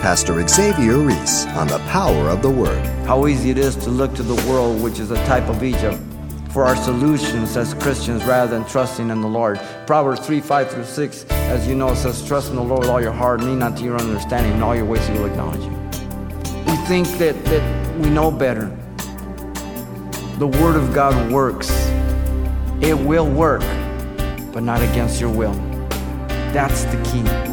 Pastor Xavier Reese on the power of the Word. How easy it is to look to the world, which is a type of Egypt, for our solutions as Christians rather than trusting in the Lord. Proverbs 3 5 through 6, as you know, says, Trust in the Lord with all your heart, lean not to your understanding, in all your ways he will acknowledge you. We think that, that we know better. The Word of God works, it will work, but not against your will. That's the key.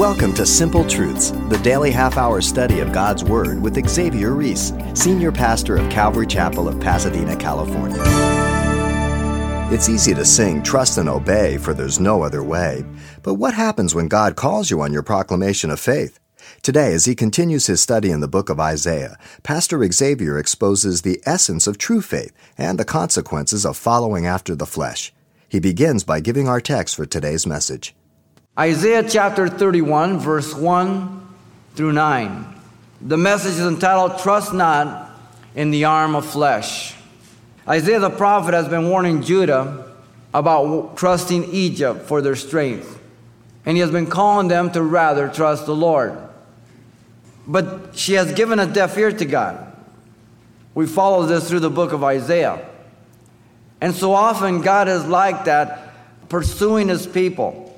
Welcome to Simple Truths, the daily half hour study of God's Word with Xavier Reese, Senior Pastor of Calvary Chapel of Pasadena, California. It's easy to sing Trust and Obey, for there's no other way. But what happens when God calls you on your proclamation of faith? Today, as he continues his study in the book of Isaiah, Pastor Xavier exposes the essence of true faith and the consequences of following after the flesh. He begins by giving our text for today's message. Isaiah chapter 31, verse 1 through 9. The message is entitled, Trust Not in the Arm of Flesh. Isaiah the prophet has been warning Judah about trusting Egypt for their strength, and he has been calling them to rather trust the Lord. But she has given a deaf ear to God. We follow this through the book of Isaiah. And so often, God is like that, pursuing his people.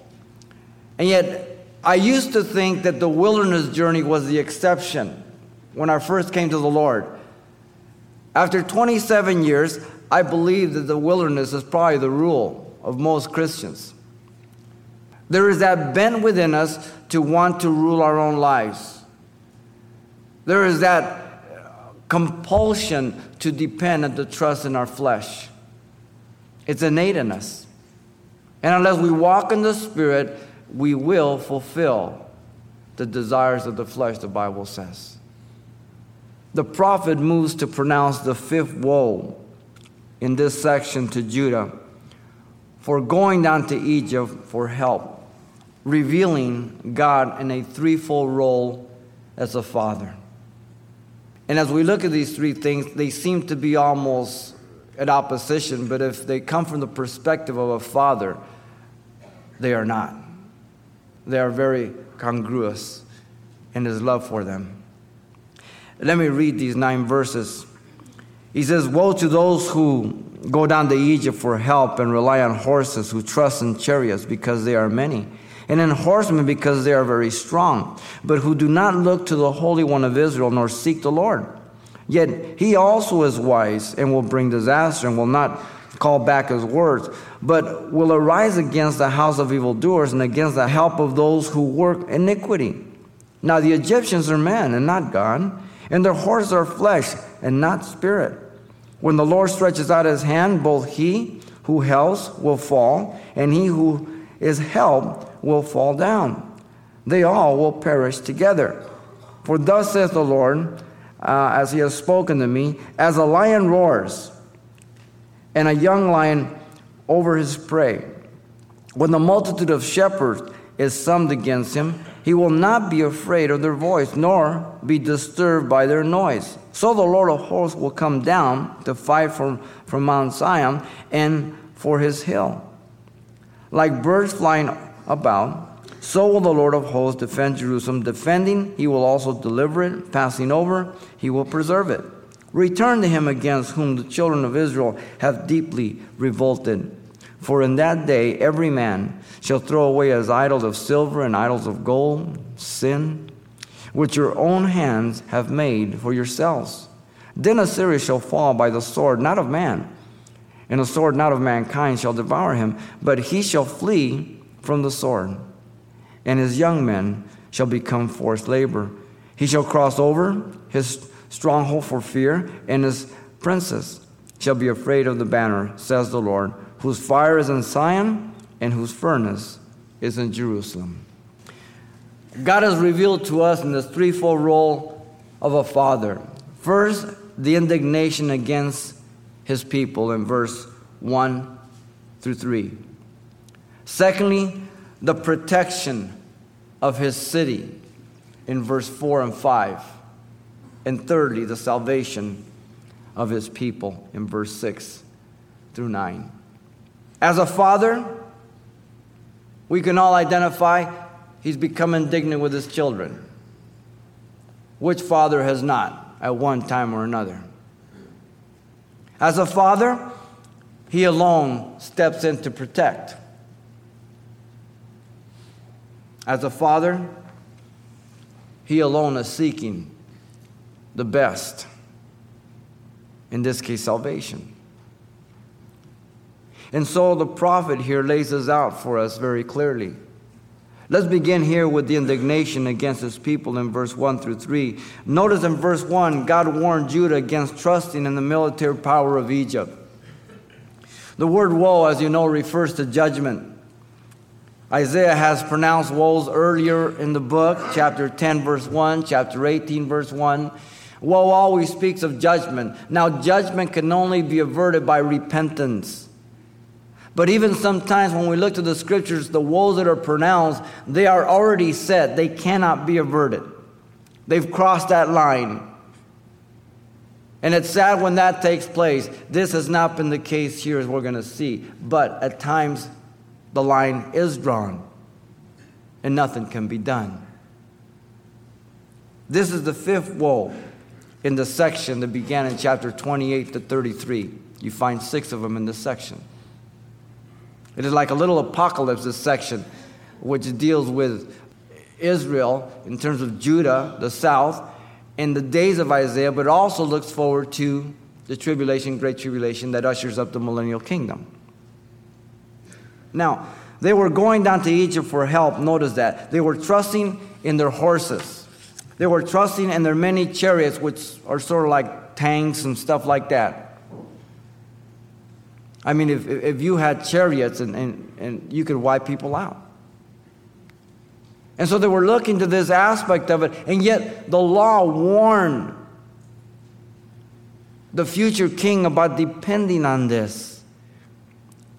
And yet, I used to think that the wilderness journey was the exception when I first came to the Lord. After 27 years, I believe that the wilderness is probably the rule of most Christians. There is that bent within us to want to rule our own lives. There is that uh, compulsion to depend and to trust in our flesh. It's innate in us. And unless we walk in the Spirit, we will fulfill the desires of the flesh, the Bible says. The prophet moves to pronounce the fifth woe in this section to Judah for going down to Egypt for help, revealing God in a threefold role as a father. And as we look at these three things, they seem to be almost at opposition, but if they come from the perspective of a father, they are not. They are very congruous in his love for them. Let me read these nine verses. He says, Woe to those who go down to Egypt for help and rely on horses, who trust in chariots because they are many, and in horsemen because they are very strong, but who do not look to the Holy One of Israel nor seek the Lord. Yet he also is wise and will bring disaster and will not call back his words, but will arise against the house of evildoers and against the help of those who work iniquity. Now the Egyptians are men and not God, and their horses are flesh and not spirit. When the Lord stretches out his hand, both he who helps will fall, and he who is helped will fall down. They all will perish together. For thus saith the Lord, uh, as he has spoken to me, as a lion roars, and a young lion over his prey. When the multitude of shepherds is summed against him, he will not be afraid of their voice, nor be disturbed by their noise. So the Lord of hosts will come down to fight from, from Mount Zion and for his hill. Like birds flying about, so will the Lord of hosts defend Jerusalem. Defending, he will also deliver it. Passing over, he will preserve it. Return to him against whom the children of Israel have deeply revolted. For in that day every man shall throw away his idols of silver and idols of gold, sin, which your own hands have made for yourselves. Then Assyria shall fall by the sword, not of man, and the sword not of mankind shall devour him, but he shall flee from the sword, and his young men shall become forced labor. He shall cross over his stronghold for fear, and his princes shall be afraid of the banner, says the Lord, whose fire is in Zion and whose furnace is in Jerusalem. God has revealed to us in this threefold role of a father. First, the indignation against his people in verse 1 through 3. Secondly, the protection of his city in verse 4 and 5. And thirdly, the salvation of his people in verse 6 through 9. As a father, we can all identify he's become indignant with his children. Which father has not at one time or another? As a father, he alone steps in to protect. As a father, he alone is seeking the best, in this case, salvation. And so the prophet here lays this out for us very clearly. Let's begin here with the indignation against his people in verse 1 through 3. Notice in verse 1, God warned Judah against trusting in the military power of Egypt. The word woe, as you know, refers to judgment. Isaiah has pronounced woes earlier in the book, chapter 10, verse 1, chapter 18, verse 1. Woe always speaks of judgment. Now, judgment can only be averted by repentance. But even sometimes when we look to the scriptures, the woes that are pronounced, they are already set. They cannot be averted. They've crossed that line. And it's sad when that takes place. This has not been the case here, as we're going to see. But at times, the line is drawn and nothing can be done. This is the fifth woe in the section that began in chapter 28 to 33. You find six of them in this section. It is like a little apocalypse, this section, which deals with Israel in terms of Judah, the south, in the days of Isaiah, but also looks forward to the tribulation, great tribulation that ushers up the millennial kingdom. Now, they were going down to Egypt for help. Notice that. They were trusting in their horses. They were trusting in their many chariots, which are sort of like tanks and stuff like that. I mean, if, if you had chariots and, and, and you could wipe people out. And so they were looking to this aspect of it, and yet the law warned the future king about depending on this.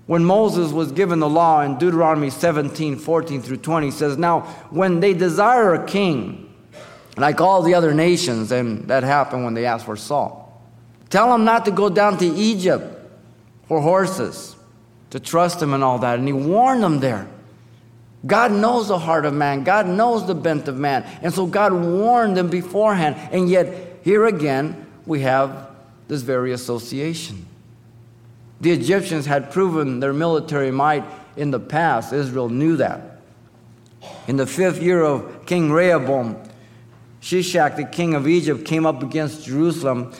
When Moses was given the law in Deuteronomy 17, 14 through 20, says, Now, when they desire a king, like all the other nations, and that happened when they asked for Saul, tell them not to go down to Egypt for horses, to trust him and all that. And he warned them there. God knows the heart of man, God knows the bent of man. And so God warned them beforehand. And yet, here again, we have this very association. The Egyptians had proven their military might in the past. Israel knew that. In the fifth year of King Rehoboam, Shishak, the king of Egypt, came up against Jerusalem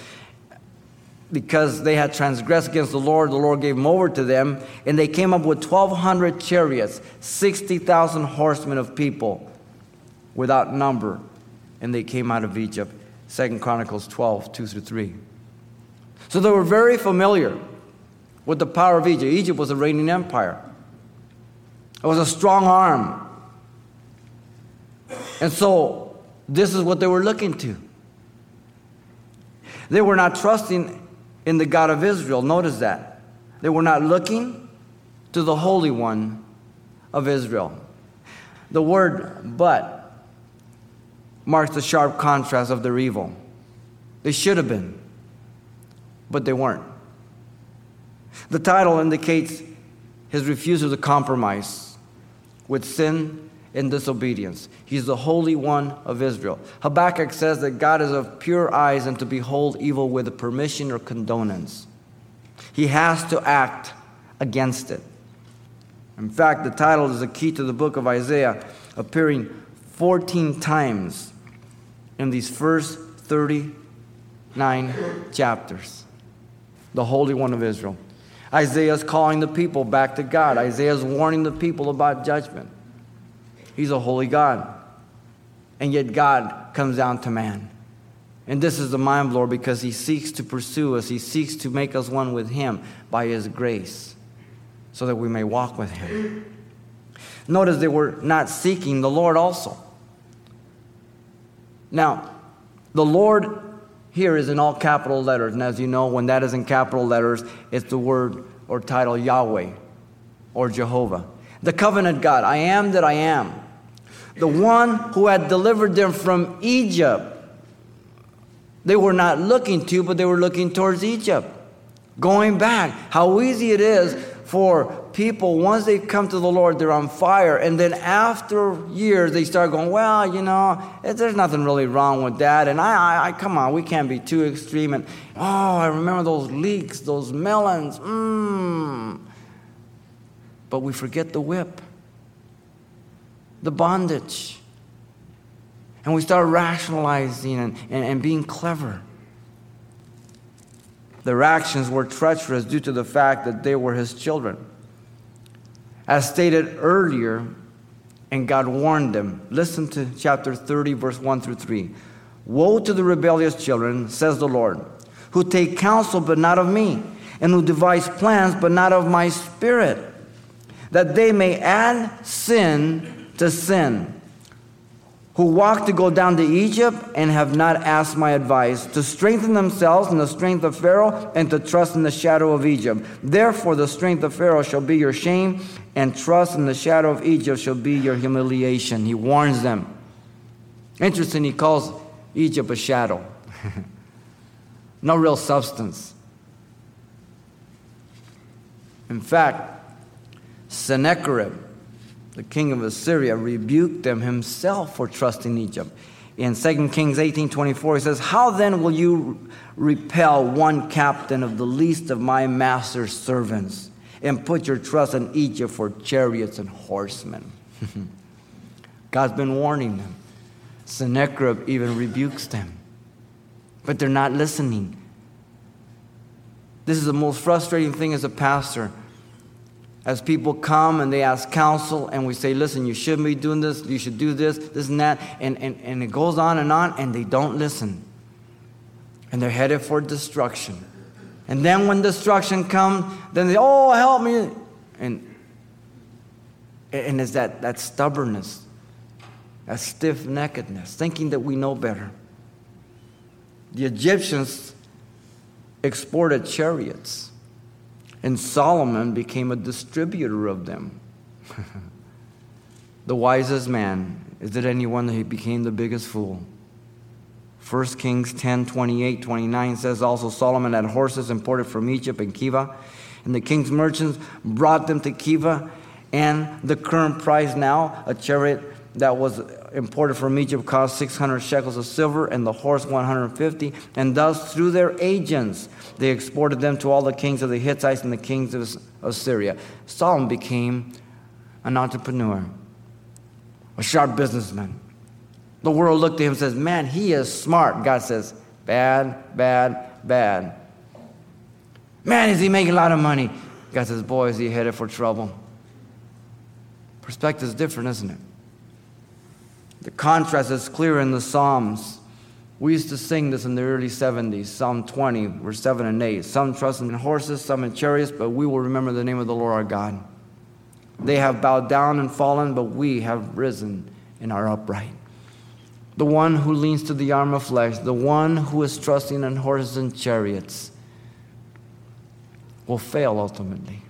because they had transgressed against the Lord. The Lord gave them over to them, and they came up with 1,200 chariots, 60,000 horsemen of people without number, and they came out of Egypt. Second Chronicles 12, 2 through 3. So they were very familiar with the power of Egypt. Egypt was a reigning empire, it was a strong arm. And so, this is what they were looking to. They were not trusting in the God of Israel. Notice that. They were not looking to the Holy One of Israel. The word but marks the sharp contrast of their evil. They should have been, but they weren't. The title indicates his refusal to compromise with sin and disobedience. He's the Holy One of Israel. Habakkuk says that God is of pure eyes and to behold evil with permission or condonance. He has to act against it. In fact, the title is a key to the book of Isaiah, appearing 14 times in these first 39 chapters. The Holy One of Israel. Isaiah's calling the people back to God. Isaiah's warning the people about judgment. He's a holy God. And yet God comes down to man. And this is the mind blower because he seeks to pursue us, he seeks to make us one with him by his grace so that we may walk with him. Notice they were not seeking the Lord also. Now, the Lord here is in all capital letters. And as you know, when that is in capital letters, it's the word or title Yahweh or Jehovah. The covenant God, I am that I am. The one who had delivered them from Egypt. They were not looking to, but they were looking towards Egypt. Going back, how easy it is for people, once they come to the Lord, they're on fire. And then after years, they start going, well, you know, there's nothing really wrong with that. And I, I, I come on, we can't be too extreme. And oh, I remember those leeks, those melons. Mmm. But we forget the whip, the bondage. And we start rationalizing and, and, and being clever. Their actions were treacherous due to the fact that they were his children. As stated earlier, and God warned them. Listen to chapter 30, verse 1 through 3. Woe to the rebellious children, says the Lord, who take counsel but not of me, and who devise plans but not of my spirit, that they may add sin to sin who walk to go down to Egypt and have not asked my advice, to strengthen themselves in the strength of Pharaoh and to trust in the shadow of Egypt. Therefore, the strength of Pharaoh shall be your shame, and trust in the shadow of Egypt shall be your humiliation. He warns them. Interesting, he calls Egypt a shadow, no real substance. In fact, Sennacherib, the king of Assyria, rebuked them himself for trusting Egypt. In 2 Kings 18:24 he says, "How then will you repel one captain of the least of my master's servants and put your trust in Egypt for chariots and horsemen?" God's been warning them. Sennacherib even rebukes them. But they're not listening. This is the most frustrating thing as a pastor as people come and they ask counsel, and we say, listen, you shouldn't be doing this, you should do this, this and that, and, and, and it goes on and on, and they don't listen. And they're headed for destruction. And then when destruction comes, then they, oh, help me. And, and it's that, that stubbornness, that stiff neckedness, thinking that we know better. The Egyptians exported chariots and Solomon became a distributor of them. the wisest man, is it anyone that he became the biggest fool? 1 Kings 10 28 29 says also Solomon had horses imported from Egypt and Keveh, and the king's merchants brought them to Keveh, and the current price now, a chariot that was imported from Egypt cost 600 shekels of silver, and the horse 150. And thus, through their agents, they exported them to all the kings of the Hittites and the kings of Assyria. Solomon became an entrepreneur, a sharp businessman. The world looked at him and says, Man, he is smart. God says, Bad, bad, bad. Man, is he making a lot of money? God says, Boy, is he headed for trouble. Perspective is different, isn't it? The contrast is clear in the Psalms. We used to sing this in the early 70s, Psalm 20, verse 7 and 8. Some trust in horses, some in chariots, but we will remember the name of the Lord our God. They have bowed down and fallen, but we have risen and are upright. The one who leans to the arm of flesh, the one who is trusting in horses and chariots, will fail ultimately.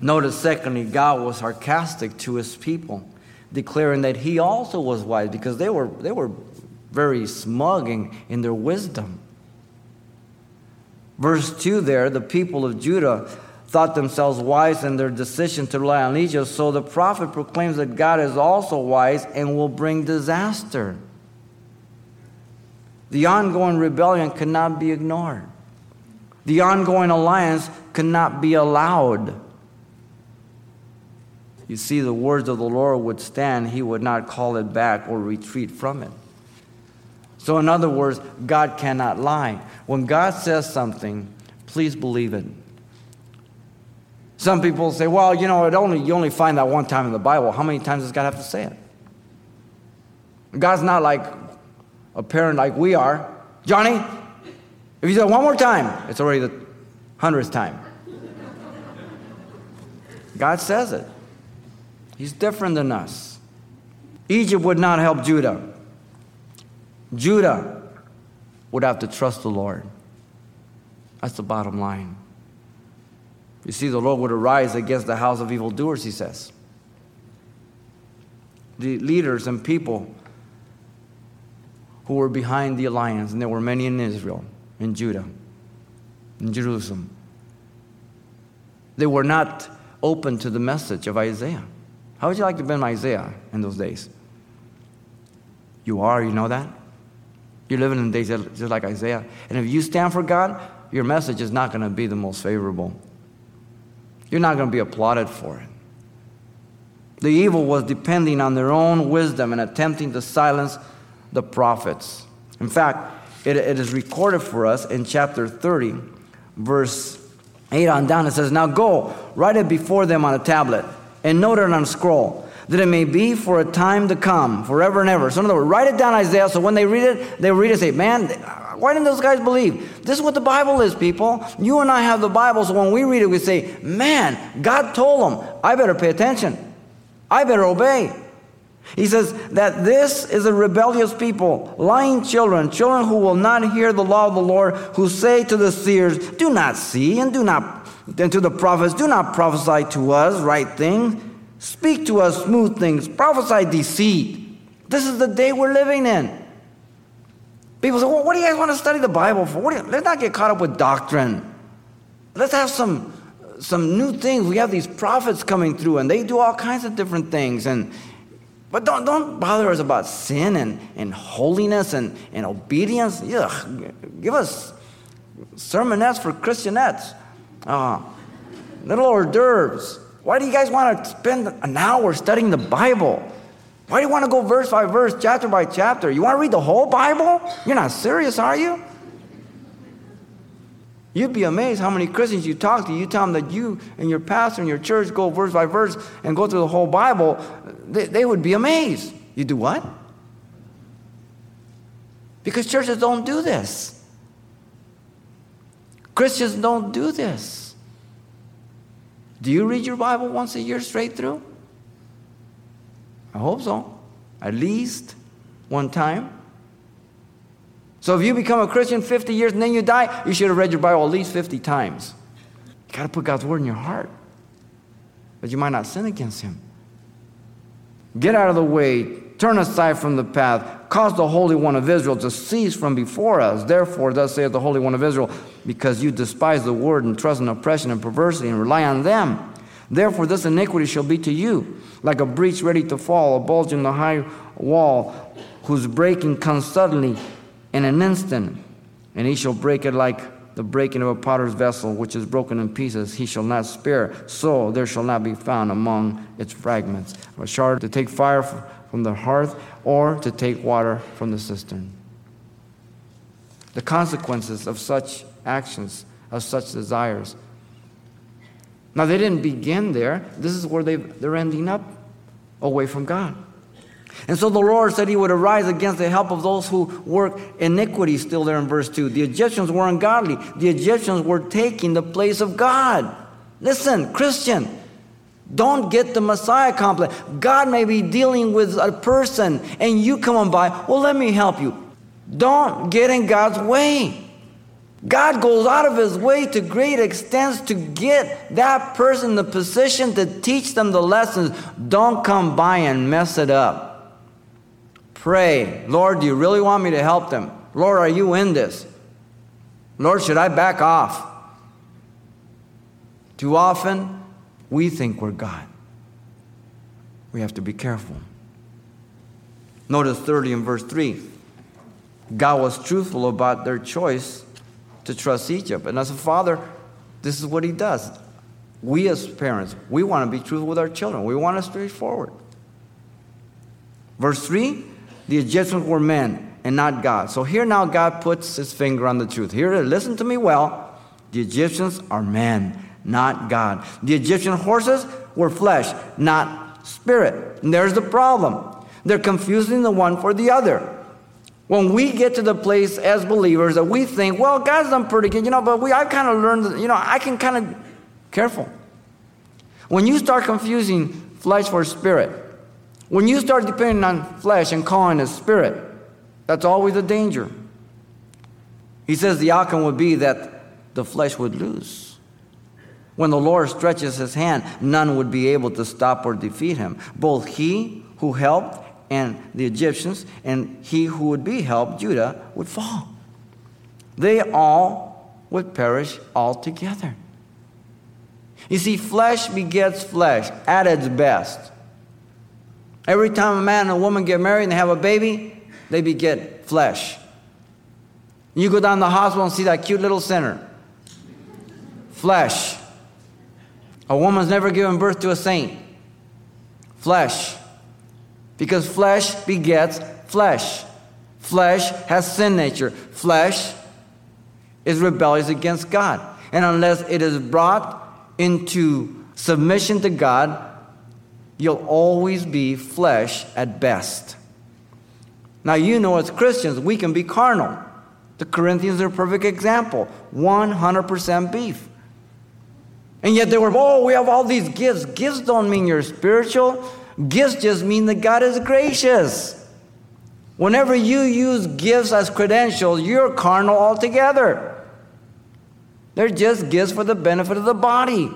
Notice, secondly, God was sarcastic to his people declaring that he also was wise because they were, they were very smug in, in their wisdom. Verse 2 there, the people of Judah thought themselves wise in their decision to rely on Egypt, so the prophet proclaims that God is also wise and will bring disaster. The ongoing rebellion cannot be ignored. The ongoing alliance cannot be allowed you see, the words of the Lord would stand, he would not call it back or retreat from it. So, in other words, God cannot lie. When God says something, please believe it. Some people say, well, you know, it only, you only find that one time in the Bible. How many times does God have to say it? God's not like a parent like we are. Johnny, if you say it one more time, it's already the hundredth time. God says it. He's different than us. Egypt would not help Judah. Judah would have to trust the Lord. That's the bottom line. You see, the Lord would arise against the house of evildoers, he says. The leaders and people who were behind the alliance, and there were many in Israel, in Judah, in Jerusalem. They were not open to the message of Isaiah. How would you like to have been Isaiah in those days? You are, you know that? You're living in days just like Isaiah. And if you stand for God, your message is not going to be the most favorable. You're not going to be applauded for it. The evil was depending on their own wisdom and attempting to silence the prophets. In fact, it, it is recorded for us in chapter 30, verse 8 on down. It says, Now go, write it before them on a tablet, and note it on a scroll, that it may be for a time to come, forever and ever. So, in other words, write it down, Isaiah, so when they read it, they read it and say, Man, why didn't those guys believe? This is what the Bible is, people. You and I have the Bible, so when we read it, we say, Man, God told them, I better pay attention. I better obey. He says that this is a rebellious people, lying children, children who will not hear the law of the Lord, who say to the seers, Do not see, and do not, and to the prophets, Do not prophesy to us right things. Speak to us smooth things, prophesy deceit. This is the day we're living in. People say, Well, what do you guys want to study the Bible for? You, let's not get caught up with doctrine. Let's have some some new things. We have these prophets coming through, and they do all kinds of different things. And but don't, don't bother us about sin and, and holiness and, and obedience. Ugh, give us sermonettes for Christianettes. Uh, little hors d'oeuvres. Why do you guys want to spend an hour studying the Bible? Why do you want to go verse by verse, chapter by chapter? You want to read the whole Bible? You're not serious, are you? You'd be amazed how many Christians you talk to. You tell them that you and your pastor and your church go verse by verse and go through the whole Bible. They, they would be amazed. You do what? Because churches don't do this. Christians don't do this. Do you read your Bible once a year straight through? I hope so. At least one time. So if you become a Christian 50 years and then you die, you should have read your Bible at least 50 times. You got to put God's word in your heart. But you might not sin against him. Get out of the way, turn aside from the path, cause the Holy One of Israel to cease from before us. Therefore, thus saith the Holy One of Israel, because you despise the word and trust in oppression and perversity and rely on them. Therefore, this iniquity shall be to you like a breach ready to fall, a bulge in the high wall, whose breaking comes suddenly in an instant, and he shall break it like the breaking of a potter's vessel, which is broken in pieces. He shall not spare, so there shall not be found among its fragments a shard to take fire from the hearth or to take water from the cistern. The consequences of such actions, of such desires. Now, they didn't begin there. This is where they, they're ending up away from God. And so the Lord said he would arise against the help of those who work iniquity, still there in verse 2. The Egyptians were ungodly, the Egyptians were taking the place of God. Listen, Christian, don't get the Messiah complex. God may be dealing with a person and you come on by, well, let me help you. Don't get in God's way. God goes out of his way to great extents to get that person in the position to teach them the lessons. Don't come by and mess it up. Pray, Lord, do you really want me to help them? Lord, are you in this? Lord, should I back off? Too often, we think we're God. We have to be careful. Notice 30 in verse 3. God was truthful about their choice to trust Egypt. And as a father, this is what he does. We as parents, we want to be truthful with our children. We want to straightforward. Verse 3 the Egyptians were men and not God. So here now God puts his finger on the truth. Here, listen to me well. The Egyptians are men, not God. The Egyptian horses were flesh, not spirit. And there's the problem. They're confusing the one for the other. When we get to the place as believers that we think, well, God's done pretty good, you know, but we I kind of learned, you know, I can kind of careful. When you start confusing flesh for spirit, when you start depending on flesh and calling it spirit, that's always a danger. He says the outcome would be that the flesh would lose. When the Lord stretches his hand, none would be able to stop or defeat him. Both he who helped and the Egyptians and he who would be helped, Judah, would fall. They all would perish altogether. You see, flesh begets flesh at its best. Every time a man and a woman get married and they have a baby, they beget flesh. You go down to the hospital and see that cute little sinner. Flesh. A woman's never given birth to a saint. Flesh. Because flesh begets flesh. Flesh has sin nature. Flesh is rebellious against God. And unless it is brought into submission to God, you'll always be flesh at best. Now, you know, as Christians, we can be carnal. The Corinthians are a perfect example 100% beef. And yet they were, oh, we have all these gifts. Gifts don't mean you're spiritual, gifts just mean that God is gracious. Whenever you use gifts as credentials, you're carnal altogether. They're just gifts for the benefit of the body.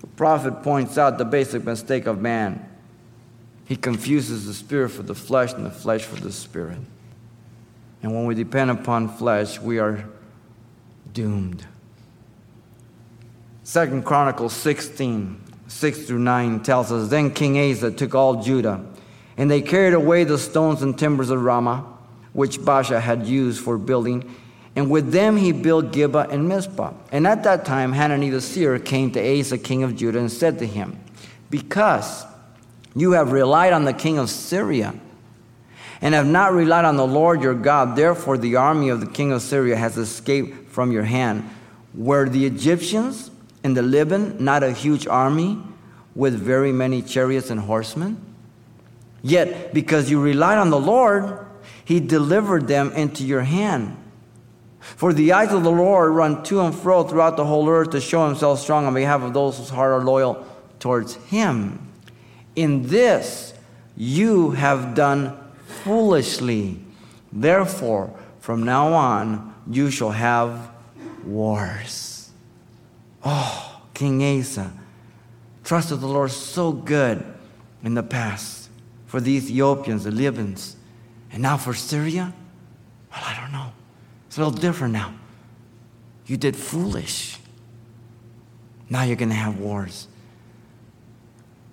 The prophet points out the basic mistake of man. He confuses the spirit for the flesh and the flesh for the spirit. And when we depend upon flesh, we are doomed. Second Chronicles 16, 6 through 9 tells us Then King Asa took all Judah, and they carried away the stones and timbers of Ramah, which Baasha had used for building and with them he built Gibeah and Mizpah. And at that time Hanani the seer came to Asa, king of Judah, and said to him, Because you have relied on the king of Syria and have not relied on the Lord your God, therefore the army of the king of Syria has escaped from your hand. Were the Egyptians in the Lubim not a huge army with very many chariots and horsemen? Yet, because you relied on the Lord, he delivered them into your hand. For the eyes of the Lord run to and fro throughout the whole earth to show himself strong on behalf of those whose heart are loyal towards him. In this you have done foolishly. Therefore, from now on, you shall have wars. Oh, King Asa trusted the Lord so good in the past for the Ethiopians, the Libyans, and now for Syria? Well, I don't know. It's a little different now. You did foolish. Now you're going to have wars.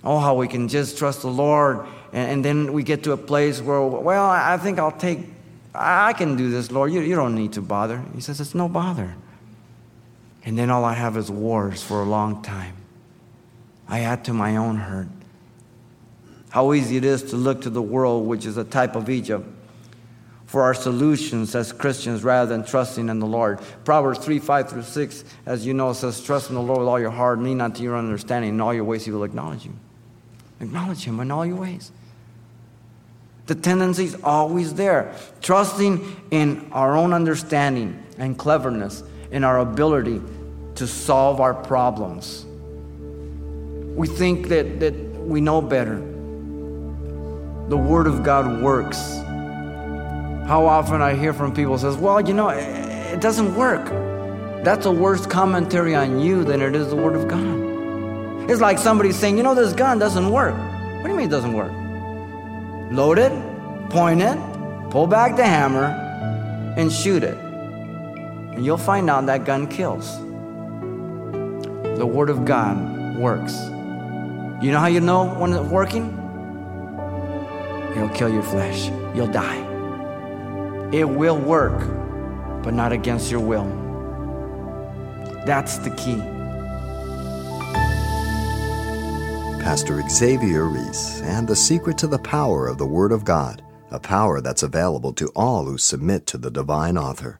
Oh, how we can just trust the Lord. And, and, then we get to a place where, well, I think I'll take, I can do this, Lord. You, you don't need to bother. He says, it's no bother. And then all I have is wars for a long time. I add to my own hurt. How easy it is to look to the world, which is a type of Egypt for our solutions as Christians rather than trusting in the Lord. Proverbs 3 5 through 6, as you know, says, Trust in the Lord with all your heart, lean not to your understanding. In all your ways, He will acknowledge you. Acknowledge Him in all your ways. The tendency is always there. Trusting in our own understanding and cleverness, in our ability to solve our problems. We think that, that we know better. The Word of God works how often I hear from people says, "Well, you know, it doesn't work." That's a worse commentary on you than it is the word of God. It's like somebody saying, "You know, this gun doesn't work." What do you mean it doesn't work? Load it, point it, pull back the hammer, and shoot it. And you'll find out that gun kills. The word of God works. You know how you know when it's working? It'll kill your flesh. You'll die. It will work, but not against your will. That's the key. Pastor Xavier Reese and the secret to the power of the Word of God, a power that's available to all who submit to the divine author.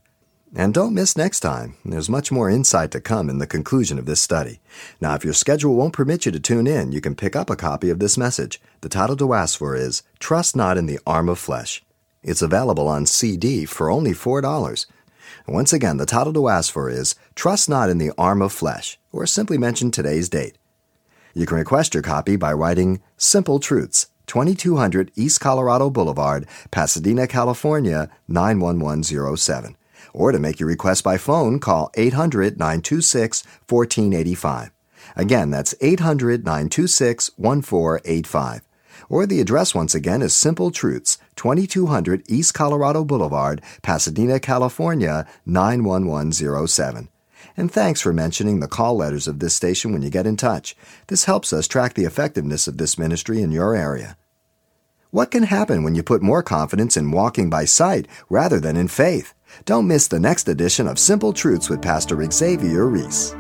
And don't miss next time. There's much more insight to come in the conclusion of this study. Now, if your schedule won't permit you to tune in, you can pick up a copy of this message. The title to ask for is Trust Not in the Arm of Flesh. It's available on CD for only $4. Once again, the title to ask for is Trust Not in the Arm of Flesh, or simply mention today's date. You can request your copy by writing Simple Truths, 2200 East Colorado Boulevard, Pasadena, California, 91107. Or to make your request by phone, call 800 926 1485. Again, that's 800 926 1485. or the address once again is Simple Truths, 2200 East Colorado Boulevard, Pasadena, California, 91107. And thanks for mentioning the call letters of this station when you get in touch. This helps us track the effectiveness of this ministry in your area. What can happen when you put more confidence in walking by sight rather than in faith? Don't miss the next edition of Simple Truths with Pastor Xavier Reese.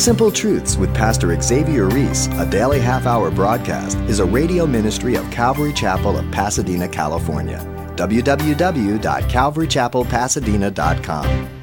Simple Truths with Pastor Xavier Reese, a daily half hour broadcast, is a radio ministry of Calvary Chapel of Pasadena, California. www.calvarychapelpasadena.com.